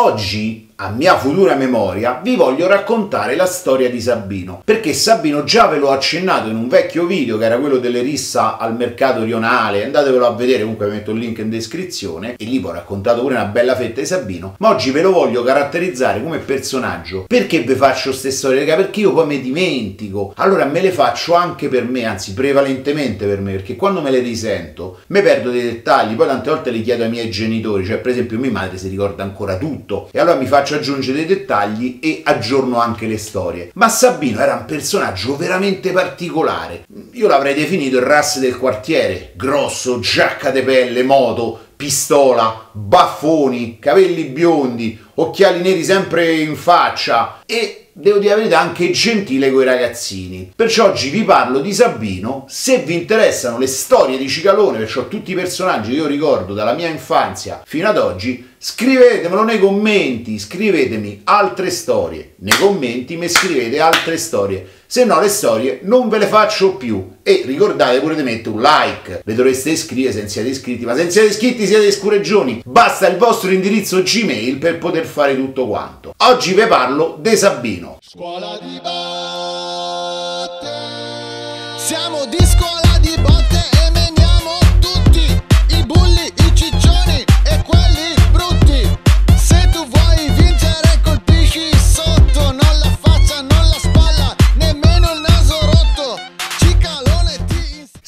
Oggi a mia futura memoria, vi voglio raccontare la storia di Sabino. Perché Sabino già ve l'ho accennato in un vecchio video che era quello delle rissa al mercato rionale. Andatevelo a vedere, comunque vi metto il link in descrizione. E lì vi ho raccontato pure una bella fetta di Sabino. Ma oggi ve lo voglio caratterizzare come personaggio. Perché vi faccio queste storie? Perché io poi mi dimentico. Allora me le faccio anche per me, anzi prevalentemente per me. Perché quando me le risento, mi perdo dei dettagli. Poi tante volte li chiedo ai miei genitori. Cioè, per esempio, mia madre si ricorda ancora tutto. E allora mi faccio faccio aggiungere dei dettagli e aggiorno anche le storie. Ma Sabino era un personaggio veramente particolare. Io l'avrei definito il ras del quartiere, grosso, giacca de pelle, moto, pistola, baffoni, capelli biondi, occhiali neri sempre in faccia e devo dire la verità, anche gentile coi ragazzini. Perciò oggi vi parlo di Sabino. Se vi interessano le storie di Cicalone, perciò tutti i personaggi che io ricordo dalla mia infanzia fino ad oggi, scrivetemelo nei commenti, scrivetemi altre storie. Nei commenti mi scrivete altre storie. Se no le storie non ve le faccio più. E ricordate pure di mettere un like. Le dovreste iscrivere se non siete iscritti, ma se non siete iscritti siete scureggioni. Basta il vostro indirizzo Gmail per poter fare tutto quanto. Oggi vi parlo di Sabino. Scuola di botte.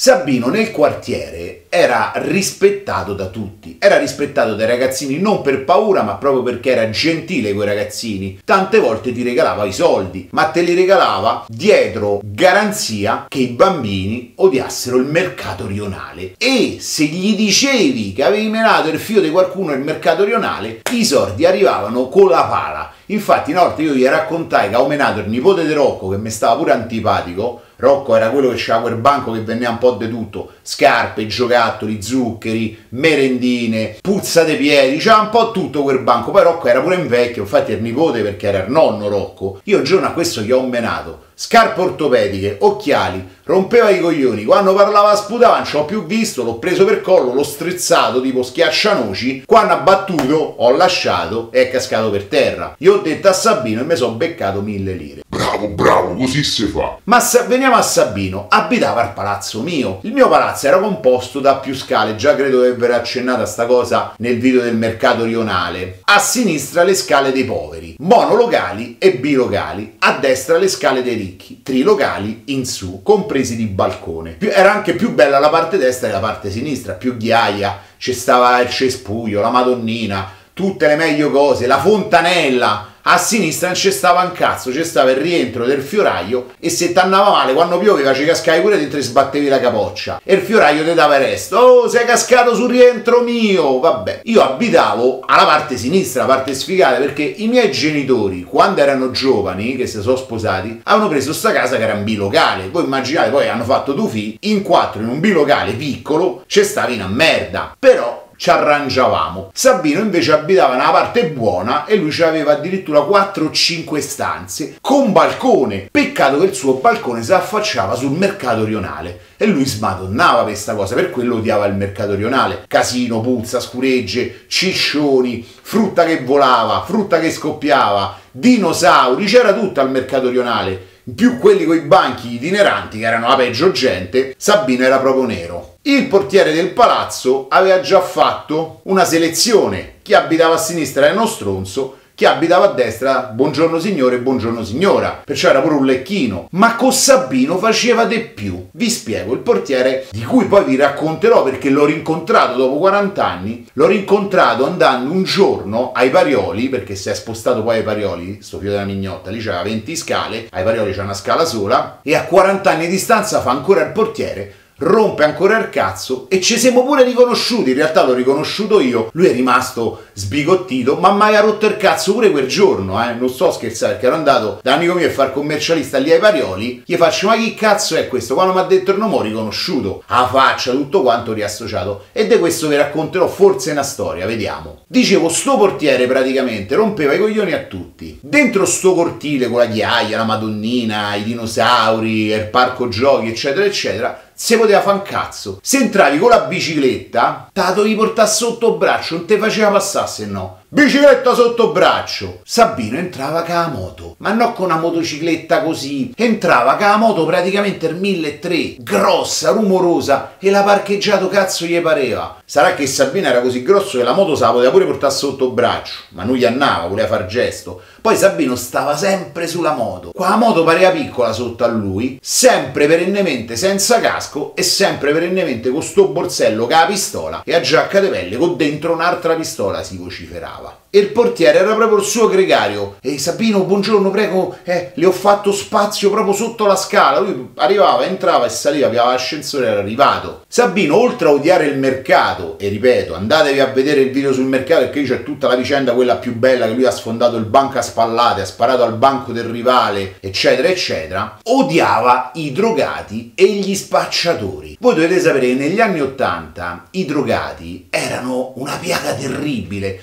Sabino nel quartiere era rispettato da tutti, era rispettato dai ragazzini non per paura ma proprio perché era gentile con i ragazzini, tante volte ti regalava i soldi, ma te li regalava dietro garanzia che i bambini odiassero il mercato rionale. E se gli dicevi che avevi menato il fio di qualcuno nel mercato rionale, i soldi arrivavano con la pala. Infatti una volta io gli raccontai che avevo menato il nipote di Rocco che mi stava pure antipatico Rocco era quello che c'era quel banco che venne un po' di tutto, scarpe, giocattoli, zuccheri, merendine, puzza dei piedi, c'era un po' tutto quel banco. Poi Rocco era pure in vecchio, infatti il nipote perché era il nonno Rocco. Io un giorno a questo gli ho menato scarpe ortopediche, occhiali, rompeva i coglioni, quando parlava sputava non ci ho più visto, l'ho preso per collo, l'ho strizzato tipo schiaccianoci, quando ha battuto ho lasciato e è cascato per terra. Io ho detto a Sabino e mi sono beccato mille lire. Bravo, bravo, così si fa. Ma veniamo a Sabino, abitava al palazzo mio. Il mio palazzo era composto da più scale, già credo di aver accennato a sta cosa nel video del mercato rionale. A sinistra le scale dei poveri, monolocali e bilocali, a destra le scale dei ricchi ricchi, trilocali in su, compresi di balcone. Era anche più bella la parte destra e la parte sinistra, più ghiaia, c'è stava il cespuglio, la madonnina, tutte le meglio cose, la fontanella, a sinistra non c'è stava un cazzo, c'è stava il rientro del fioraio e se t'andava male quando pioveva ci cascavi pure dentro e sbattevi la capoccia e il fioraio ti dava il resto. Oh, sei cascato sul rientro mio! Vabbè, io abitavo alla parte sinistra, la parte sfigata, perché i miei genitori, quando erano giovani, che si sono sposati, avevano preso sta casa che era un bilocale. Voi immaginate, poi hanno fatto due figli, in quattro in un bilocale piccolo, c'è stavi una merda. Però ci arrangiavamo. Sabino invece abitava nella parte buona e lui aveva addirittura 4 o 5 stanze con balcone. Peccato che il suo balcone si affacciava sul mercato rionale e lui smadonnava questa cosa, per quello odiava il mercato rionale. Casino, puzza, scuregge, ciccioni, frutta che volava, frutta che scoppiava, dinosauri, c'era tutto al mercato rionale più quelli coi banchi itineranti che erano la peggio gente, Sabino era proprio nero. Il portiere del palazzo aveva già fatto una selezione. Chi abitava a sinistra era uno stronzo, chi abitava a destra, buongiorno signore, buongiorno signora, perciò era pure un lecchino. Ma con Sabino faceva di più. Vi spiego, il portiere, di cui poi vi racconterò perché l'ho rincontrato dopo 40 anni, l'ho rincontrato andando un giorno ai Parioli, perché si è spostato poi ai Parioli, sto figlio della mignotta, lì c'era 20 scale, ai Parioli c'è una scala sola, e a 40 anni di distanza fa ancora il portiere, rompe ancora il cazzo e ci siamo pure riconosciuti, in realtà l'ho riconosciuto io, lui è rimasto sbigottito, ma mai ha rotto il cazzo pure quel giorno, eh, non sto scherzando, perché ero andato da amico mio a fare commercialista lì ai Parioli, gli faccio ma chi cazzo è questo? Quando mi ha detto il nome ho riconosciuto, a faccia, tutto quanto riassociato, e di questo vi racconterò forse una storia, vediamo. Dicevo, sto portiere praticamente rompeva i coglioni a tutti, dentro sto cortile con la ghiaia, la madonnina, i dinosauri, il parco giochi, eccetera, eccetera, se poteva fare un cazzo. Se entravi con la bicicletta, te la dovevi portare sotto braccio, non te faceva passare se no. Bicicletta sotto braccio. Sabino entrava con la moto, ma non con una motocicletta così. Entrava con la moto praticamente il 1003, grossa, rumorosa, e l'ha parcheggiato cazzo gli pareva. Sarà che Sabino era così grosso che la moto se la poteva pure portare sotto braccio, ma non gli annava, voleva far gesto. Poi Sabino stava sempre sulla moto. Qua la moto pareva piccola sotto a lui, sempre perennemente senza casco e sempre perennemente con sto borsello con la pistola e a giacca di pelle con dentro un'altra pistola si vociferava. 吧。E il portiere era proprio il suo gregario. Ehi Sabino, buongiorno, prego, eh, le ho fatto spazio proprio sotto la scala. Lui arrivava, entrava e saliva, via l'ascensore, era arrivato. Sabino, oltre a odiare il mercato, e ripeto, andatevi a vedere il video sul mercato perché c'è tutta la vicenda, quella più bella, che lui ha sfondato il banco a spallate, ha sparato al banco del rivale, eccetera, eccetera, odiava i drogati e gli spacciatori. Voi dovete sapere che negli anni Ottanta i drogati erano una piaga terribile.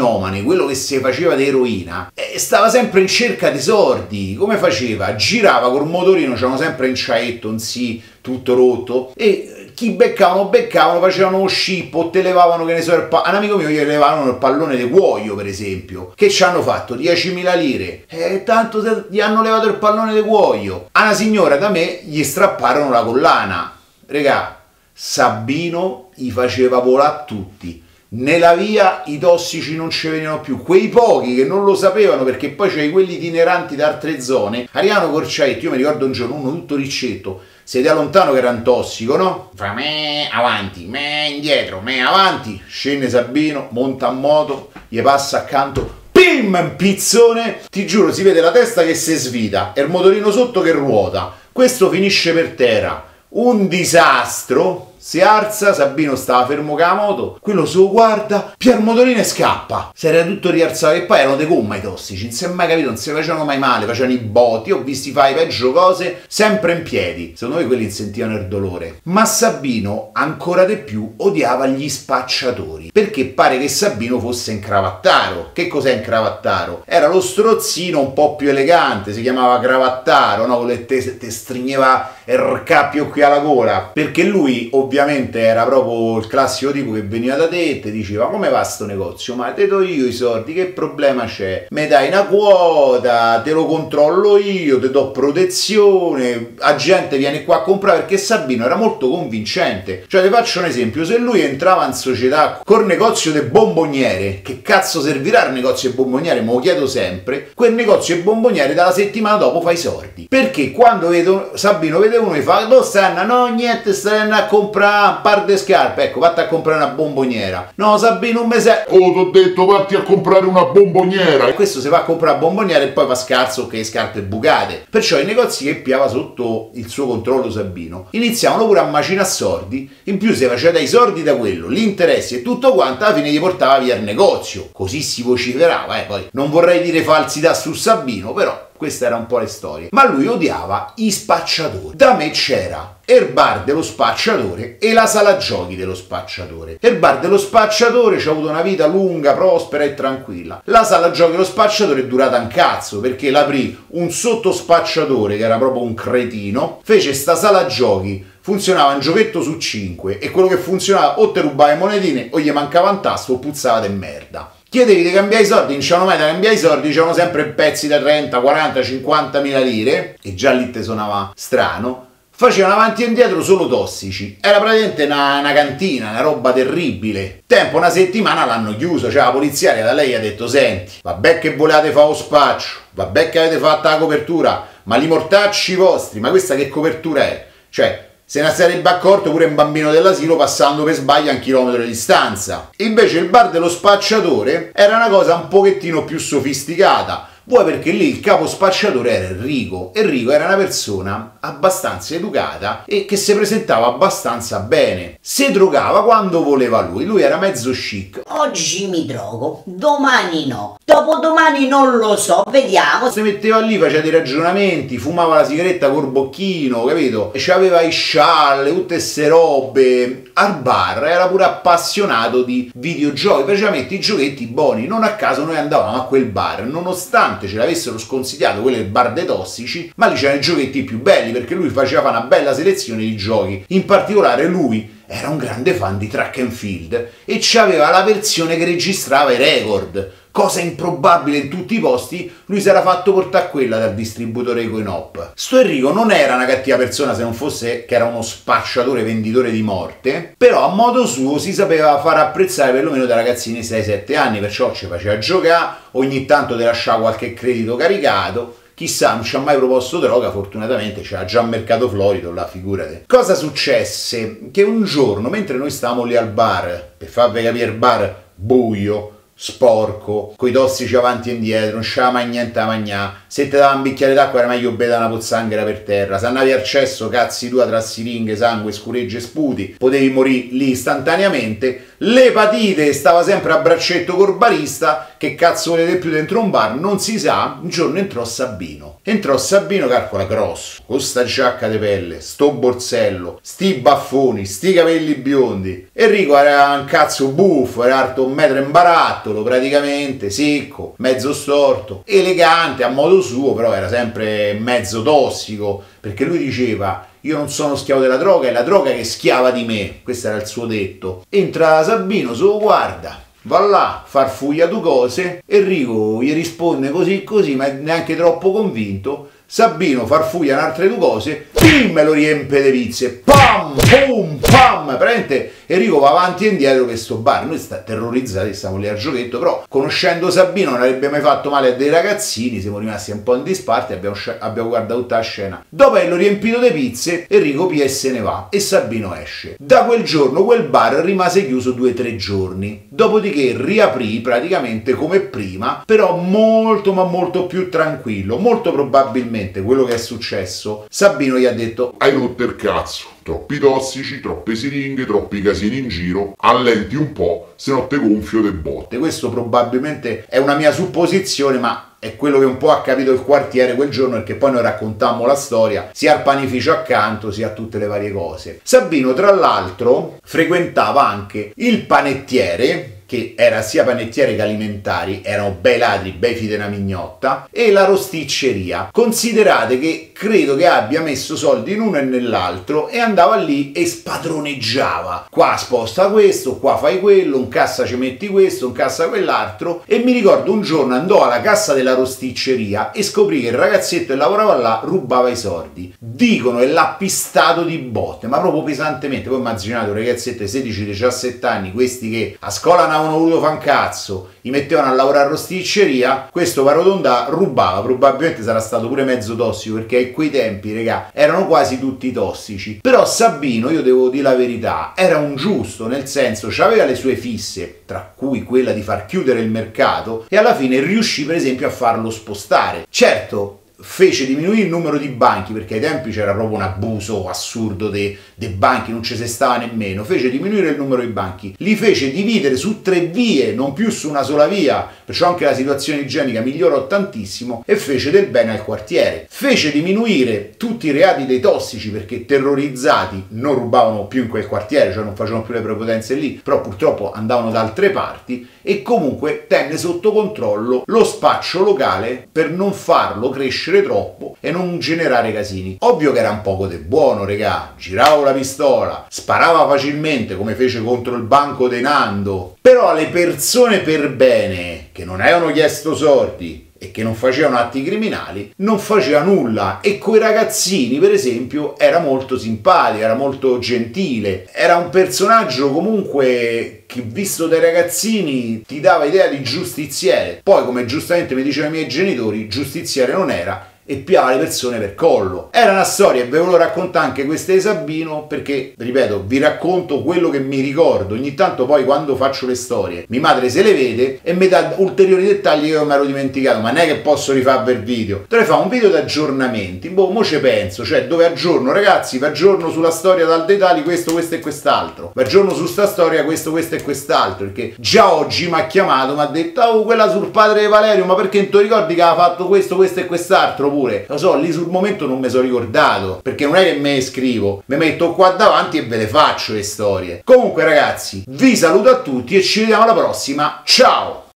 L'eroinomane, quello che si faceva di eroina, stava sempre in cerca di sordi. Come faceva? Girava col motorino, c'erano sempre in ciaetto, un sì, tutto rotto, e chi beccavano, beccavano, facevano uno scippo, te levavano, che ne so, pa- un amico mio gli levavano il pallone di cuoio, per esempio. Che ci hanno fatto? 10.000 lire. E tanto se gli hanno levato il pallone di cuoio. A una signora da me gli strapparono la collana. Regà, Sabino gli faceva volare tutti. Nella via i tossici non ci venivano più, quei pochi che non lo sapevano perché poi c'è quelli itineranti da altre zone, arrivavano corciaetti, io mi ricordo un giorno uno tutto riccetto, siete da lontano che era un tossico, no? Fa me avanti, me indietro, me avanti, scende Sabino, monta a moto, gli passa accanto, pim, pizzone, ti giuro si vede la testa che si svita e il motorino sotto che ruota, questo finisce per terra, un disastro, si alza, Sabino stava fermo con la moto, quello se lo guarda, il motorino e scappa. Si era tutto rialzato e poi erano dei gomma i tossici, non si è mai capito, non si facevano mai male, facevano i botti, ho visti fare peggio cose, sempre in piedi. Secondo me quelli sentivano il dolore. Ma Sabino, ancora di più, odiava gli spacciatori, perché pare che Sabino fosse incravattaro. Che cos'è incravattaro? Era lo strozzino un po' più elegante, si chiamava cravattaro, no? Con te, te stringeva il cappio qui alla gola, perché lui ovviamente ovviamente era proprio il classico tipo che veniva da te e ti diceva come va sto negozio? Ma te do io i soldi, che problema c'è? Mi dai una quota, te lo controllo io, ti do protezione, la gente viene qua a comprare perché Sabino era molto convincente. Cioè ti faccio un esempio, se lui entrava in società col negozio del bomboniere, che cazzo servirà il negozio del bomboniere? Me lo chiedo sempre, quel negozio del bomboniere dalla settimana dopo fa i soldi. Perché quando vedo Sabino vede uno e fa, dove stanno? No, niente, stanno a comprare comprare un par di scarpe, ecco, vatti a comprare una bomboniera. No, Sabino, un mese... Oh, ti ho detto, vatti a comprare una bomboniera. E questo si va a comprare una bomboniera e poi va scarso che scarpe bucate. Perciò i negozi che piava sotto il suo controllo Sabino iniziavano pure a macinare sordi, in più se faceva dai sordi da quello, gli interessi e tutto quanto, alla fine gli portava via il negozio. Così si vociferava, eh, poi non vorrei dire falsità su Sabino, però questa era un po' le storie. Ma lui odiava i spacciatori. Da me c'era il bar dello spacciatore e la sala giochi dello spacciatore. Il bar dello spacciatore ci ha avuto una vita lunga, prospera e tranquilla. La sala giochi dello spacciatore è durata un cazzo perché l'aprì un sottospacciatore che era proprio un cretino, fece sta sala giochi funzionava un giochetto su 5 e quello che funzionava o te rubava monetine o gli mancava un tasto o puzzava di merda. Chiedevi di cambiare i soldi, non c'erano mai da cambiare i soldi, c'erano sempre pezzi da 30, 40, 50 mila lire, e già lì te suonava strano. Facevano avanti e indietro solo tossici. Era praticamente una, una, cantina, una roba terribile. Tempo, una settimana l'hanno chiuso, cioè la polizia da lei ha detto, senti, vabbè che volevate fare lo spaccio, vabbè che avete fatto la copertura, ma li mortacci vostri, ma questa che copertura è? Cioè, se ne sarebbe accorto pure un bambino dell'asilo passando per sbaglio a un chilometro di distanza. Invece il bar dello spacciatore era una cosa un pochettino più sofisticata, Vuoi perché lì il capo spacciatore era Enrico. Enrico era una persona abbastanza educata e che si presentava abbastanza bene. Si drogava quando voleva lui, lui era mezzo chic. Oggi mi drogo, domani no, dopodomani non lo so, vediamo. Si metteva lì, faceva dei ragionamenti, fumava la sigaretta col bocchino, capito? E aveva i scialle, tutte queste robe. Al bar era pure appassionato di videogiochi, praticamente i giochetti buoni. Non a caso noi andavamo a quel bar, nonostante nonostante ce l'avessero sconsigliato quelle bar dei tossici, ma lì c'erano i giochetti più belli perché lui faceva una bella selezione di giochi. In particolare lui era un grande fan di track and field e aveva la versione che registrava i record cosa improbabile in tutti i posti, lui si era fatto portare quella dal distributore Ecoinop. Sto Enrico non era una cattiva persona se non fosse che era uno spacciatore venditore di morte, però a modo suo si sapeva far apprezzare perlomeno da ragazzini 6-7 anni, perciò ci faceva giocare, ogni tanto ti lasciava qualche credito caricato, Chissà, non ci ha mai proposto droga, fortunatamente c'era già mercato florido là, figurate. Cosa successe? Che un giorno, mentre noi stavamo lì al bar, per farvi capire il bar buio, sporco, coi tossici avanti e indietro, non c'era mai niente da mangiare. Se ti dava un bicchiere d'acqua era meglio bere una pozzanghera per terra. Se andavi al cesso, cazzi tua tra siringhe, sangue, scuregge e sputi, potevi morire lì istantaneamente. L'epatite stava sempre a braccetto col barista, che cazzo volete più dentro un bar? Non si sa. Un giorno entrò Sabino. Entrò Sabino, calcola grosso, con sta giacca di pelle, sto borsello, sti baffoni, sti capelli biondi. Enrico era un cazzo buffo, era alto un metro imbarattolo, praticamente, secco, mezzo storto, elegante a modo suo, però era sempre mezzo tossico, perché lui diceva io non sono schiavo della droga, è la droga che schiava di me, questo era il suo detto. Entra Sabino, se lo guarda, va là, farfuglia due cose, Enrico gli risponde così così, ma neanche troppo convinto, Sabino farfuglia un'altra due cose, pim, me lo riempie di pizze, pam, pum, pam, praticamente Enrico va avanti e indietro per sto bar, noi sta terrorizzati, stiamo lì al giochetto, però conoscendo Sabino non avrebbe mai fatto male a dei ragazzini, siamo rimasti un po' in disparte, abbiamo, abbiamo guardato tutta la scena. Dopo averlo riempito di pizze, Enrico pia e se ne va e Sabino esce. Da quel giorno quel bar rimase chiuso due o tre giorni, dopodiché riaprì praticamente come prima, però molto ma molto più tranquillo, molto probabilmente probabilmente quello che è successo, Sabino gli ha detto hai rotto il cazzo, troppi tossici, troppe siringhe, troppi casini in giro, allenti un po', se no te gonfio de botte. Questo probabilmente è una mia supposizione, ma è quello che un po' ha capito il quartiere quel giorno perché poi noi raccontammo la storia sia al panificio accanto sia a tutte le varie cose. Sabino tra l'altro frequentava anche il panettiere che era sia panettiere che alimentari, erano bei ladri, bei fide una mignotta, e la rosticceria. Considerate che credo che abbia messo soldi in uno e nell'altro e andava lì e spadroneggiava. Qua sposta questo, qua fai quello, in cassa ci metti questo, in cassa quell'altro. E mi ricordo un giorno andò alla cassa della rosticceria e scoprì che il ragazzetto che lavorava là rubava i soldi. Dicono e l'ha pistato di botte, ma proprio pesantemente. Poi immaginate un ragazzetto di 16-17 anni, questi che a scuola avevano voluto fare un cazzo, gli mettevano a lavorare a rosticceria, questo Parotonda rubava, probabilmente sarà stato pure mezzo tossico, perché a quei tempi, regà, erano quasi tutti tossici. Però Sabino, io devo dire la verità, era un giusto, nel senso, aveva le sue fisse, tra cui quella di far chiudere il mercato, e alla fine riuscì per esempio a farlo spostare. Certo, fece diminuire il numero di banchi perché ai tempi c'era proprio un abuso assurdo dei, banchi, non ci si stava nemmeno, fece diminuire il numero di banchi, li fece dividere su tre vie, non più su una sola via, perciò anche la situazione igienica migliorò tantissimo e fece del bene al quartiere. Fece diminuire tutti i reati dei tossici perché terrorizzati non rubavano più in quel quartiere, cioè non facevano più le prepotenze lì, però purtroppo andavano da altre parti e comunque tenne sotto controllo lo spaccio locale per non farlo crescere troppo e non generare casini. Ovvio che era un poco de buono, regà, girava la pistola, sparava facilmente come fece contro il banco dei Nando, però le persone per bene che non avevano chiesto sordi e che non facevano atti criminali, non faceva nulla. E coi ragazzini, per esempio, era molto simpatico, era molto gentile, era un personaggio comunque che visto dai ragazzini ti dava idea di giustiziere. Poi, come giustamente mi dicevano i miei genitori, giustiziere non era, e piava le persone per collo. Era una storia e ve lo racconto anche questa di Sabino perché, ripeto, vi racconto quello che mi ricordo. Ogni tanto poi quando faccio le storie, mia madre se le vede e mi dà ulteriori dettagli che io mi ero dimenticato, ma non è che posso rifare il video. Dovrei fare un video d'aggiornamenti. Boh, mo ci penso, cioè dove aggiorno, ragazzi, vi aggiorno sulla storia dal dettagli questo, questo e quest'altro. Vi aggiorno su sta storia questo, questo e quest'altro, perché già oggi mi ha chiamato, mi ha detto, oh, quella sul padre di Valerio, ma perché non ti ricordi che aveva fatto questo, questo e quest'altro? Pure. Lo so, lì sul momento non mi sono ricordato, perché non è che me scrivo, mi metto qua davanti e ve le faccio le storie. Comunque ragazzi, vi saluto a tutti e ci vediamo alla prossima. Ciao!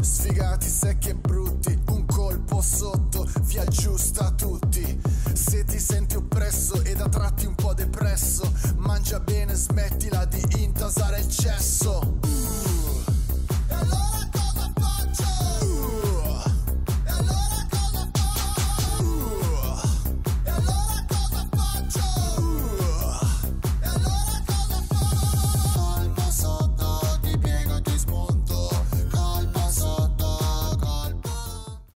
Sfigati, secchi e brutti, un colpo giusta a tutti. Se ti senti oppresso ed a tratti un po' depresso, mangia bene, smettila di intasare il cesso.